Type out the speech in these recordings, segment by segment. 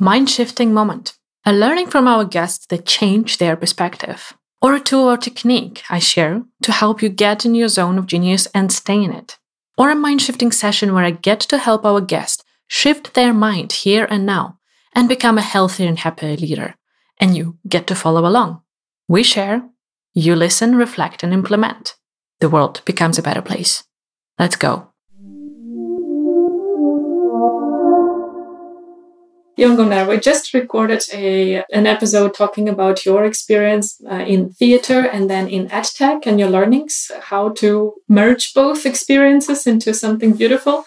mind shifting moment, a learning from our guests that change their perspective, or a tool or technique I share to help you get in your zone of genius and stay in it, or a mind shifting session where I get to help our guests shift their mind here and now and become a healthier and happier leader. And you get to follow along. We share, you listen, reflect, and implement. The world becomes a better place. Let's go. Jon we just recorded a, an episode talking about your experience uh, in theater and then in edtech and your learnings, how to merge both experiences into something beautiful.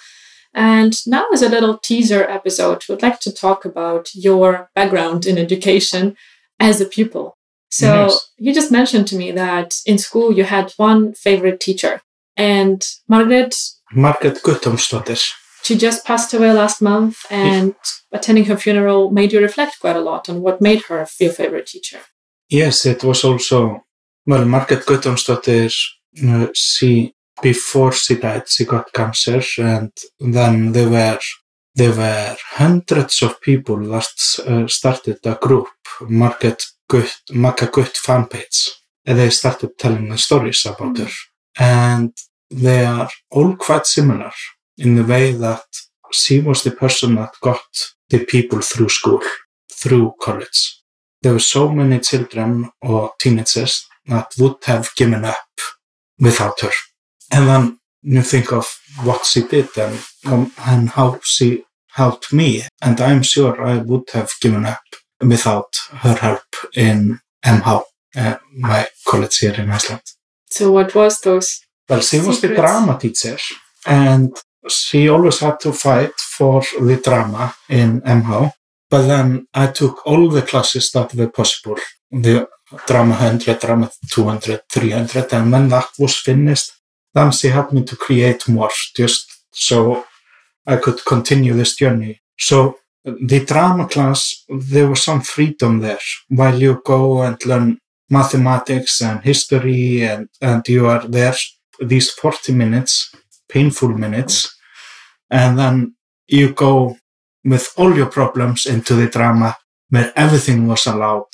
And now, as a little teaser episode, we'd like to talk about your background in education as a pupil. So, yes. you just mentioned to me that in school you had one favorite teacher, and Margaret. Margaret Guttormsdottir. She just passed away last month, and attending her funeral made you reflect quite a lot on what made her your favorite teacher. Yes, it was also, well, Margaret Guttormsdottir, uh, she before she died, she got cancer, and then there were there were hundreds of people that uh, started a group, Market Gut, Magga Gut fan page, and they started telling the stories about mm. her, and they are all quite similar in the way that she was the person that got the people through school, through college. There were so many children or teenagers that would have given up without her. And then you think of what she did and, um, and how she helped me. And I'm sure I would have given up without her help in MH, uh, my college here in Iceland. So what was those? Well, she secrets? was the drama teacher and she always had to fight for the drama in MH. But then I took all the classes that were possible. The drama 100, drama 200, 300. And when that was finished, then she helped me to create more just so I could continue this journey. So the drama class, there was some freedom there while you go and learn mathematics and history and, and you are there these 40 minutes, painful minutes, and then you go with all your problems into the drama where everything was allowed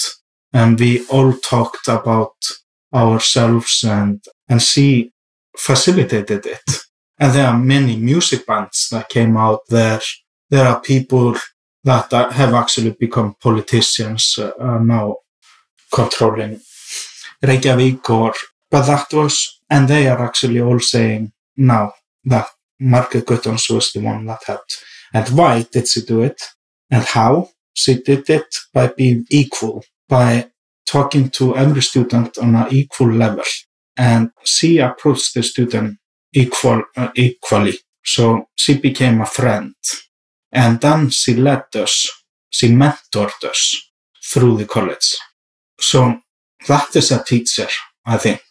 and we all talked about ourselves and and see facilitated it. And there are many music bands that came out there. There are people that have actually become politicians uh, now controlling Reykjavik or, but that was, and they are actually all saying now that Margaret Guttons was the one that helped. And why did she do it? And how? She did it by being equal, by talking to every student on an equal level and she approached the student equal, uh, equally. So she became a friend. And then she led us, she mentored us through the college. So that is a teacher, I think.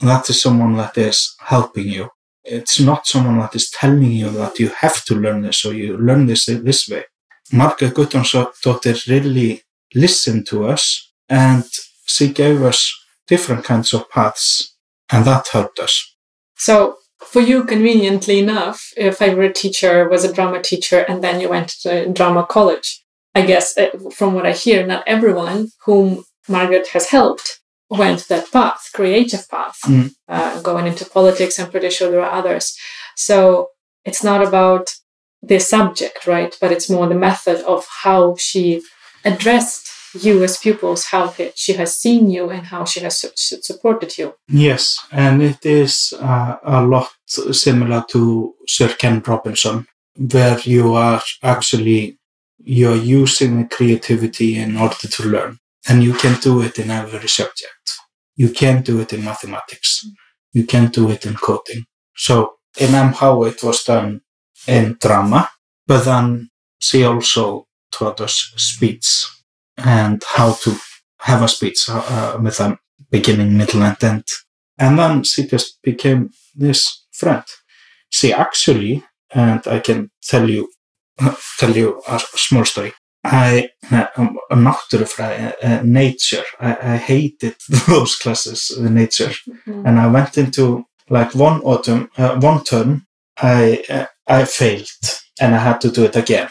That is someone that is helping you. It's not someone that is telling you that you have to learn this or you learn this this way. Margaret Guttormsdottir really listened to us and she gave us different kinds of paths and that helped us. So, for you, conveniently enough, your favorite teacher was a drama teacher, and then you went to drama college. I guess, uh, from what I hear, not everyone whom Margaret has helped went that path, creative path, mm. uh, going into politics. I'm pretty sure there are others. So it's not about the subject, right? But it's more the method of how she addressed you as pupils, how she has seen you and how she has su- supported you. Yes, and it is uh, a lot similar to Sir Ken Robinson, where you are actually you're using creativity in order to learn, and you can do it in every subject. You can do it in mathematics. You can do it in coding. So in how it was done in drama, but then she also taught us speech and how to have a speech uh, with a beginning, middle, and end. And then she just became this friend. She actually, and I can tell you, tell you a small story. I, uh, náttúrufræði, uh, nature, I, I hated those classes, the nature. Mm-hmm. And I went into like one autumn, uh, one term, I, uh, I failed and I had to do it again.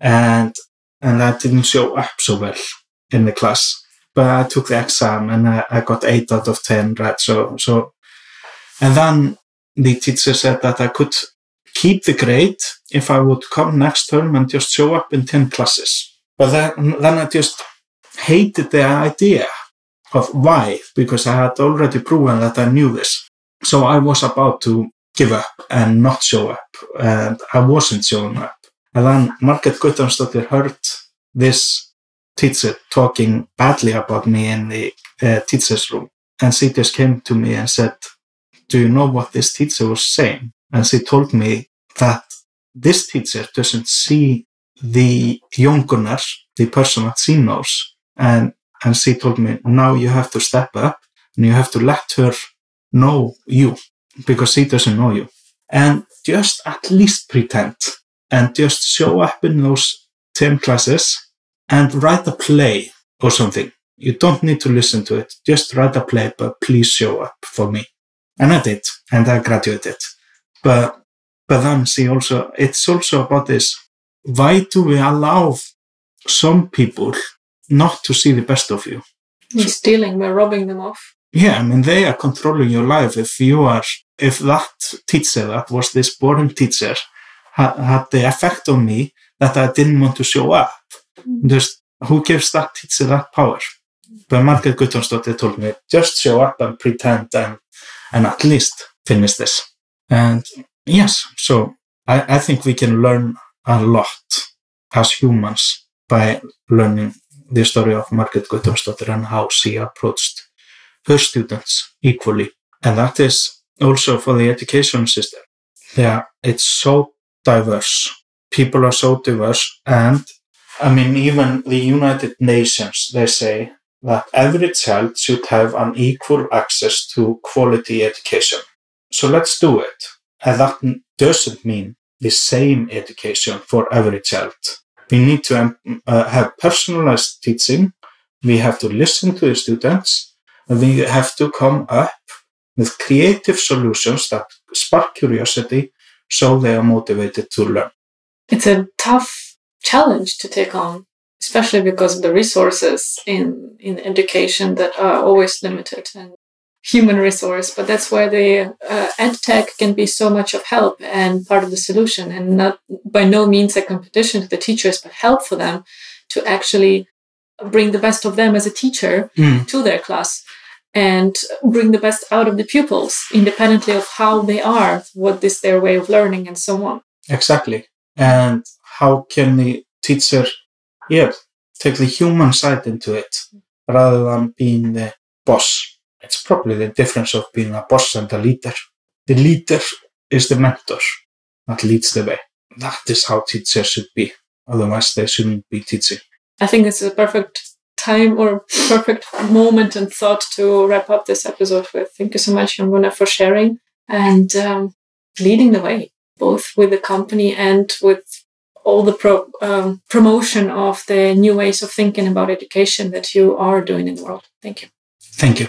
And and I didn't show up so well in the class. But I took the exam and I, I got 8 out of 10, right? So, so, and then the teacher said that I could keep the grade if I would come next term and just show up in 10 classes. But then, then I just hated the idea of why, because I had already proven that I knew this. So I was about to give up and not show up, and I wasn't showing up. And then Margaret Guttormsdottir heard this teacher talking badly about me in the uh, teacher's room. And she just came to me and said, Do you know what this teacher was saying? And she told me that this teacher doesn't see the younger, the person that she knows. And, and she told me, now you have to step up and you have to let her know you because she doesn't know you. And just at least pretend and just show up in those 10 classes and write a play or something. You don't need to listen to it. Just write a play, but please show up for me. And I did, and I graduated. But, but then see also, it's also about this. Why do we allow some people not to see the best of you? You're stealing, we're robbing them off. Yeah, I mean, they are controlling your life. If you are, if that teacher, that was this boring teacher, had, had the effect on me that I didn't want to show up. Mm. Just who gives that teacher that power? But Margaret Guttormsdottir told me, just show up and pretend and, and at least finish this. And yes, so I, I think we can learn a lot as humans by learning the story of Margaret Guttormsdottir and how she approached her students equally. And that is also for the education system. Yeah, it's so diverse. People are so diverse. And I mean, even the United Nations, they say that every child should have an equal access to quality education. So let's do it. And that doesn't mean the same education for every child. We need to uh, have personalized teaching. We have to listen to the students and we have to come up with creative solutions that spark curiosity so they are motivated to learn. It's a tough challenge to take on, especially because of the resources in, in education that are always limited and human resource. But that's where the uh, ed tech can be so much of help and part of the solution, and not by no means a competition to the teachers, but help for them to actually bring the best of them as a teacher mm. to their class and bring the best out of the pupils independently of how they are, what is their way of learning, and so on. Exactly. And how can the teacher, yeah, take the human side into it rather than being the boss? It's probably the difference of being a boss and a leader. The leader is the mentor that leads the way. That is how teachers should be. Otherwise, they shouldn't be teaching. I think it's a perfect time or perfect moment and thought to wrap up this episode with. Thank you so much, Jón for sharing and um, leading the way, both with the company and with all the pro, um, promotion of the new ways of thinking about education that you are doing in the world. Thank you. Thank you.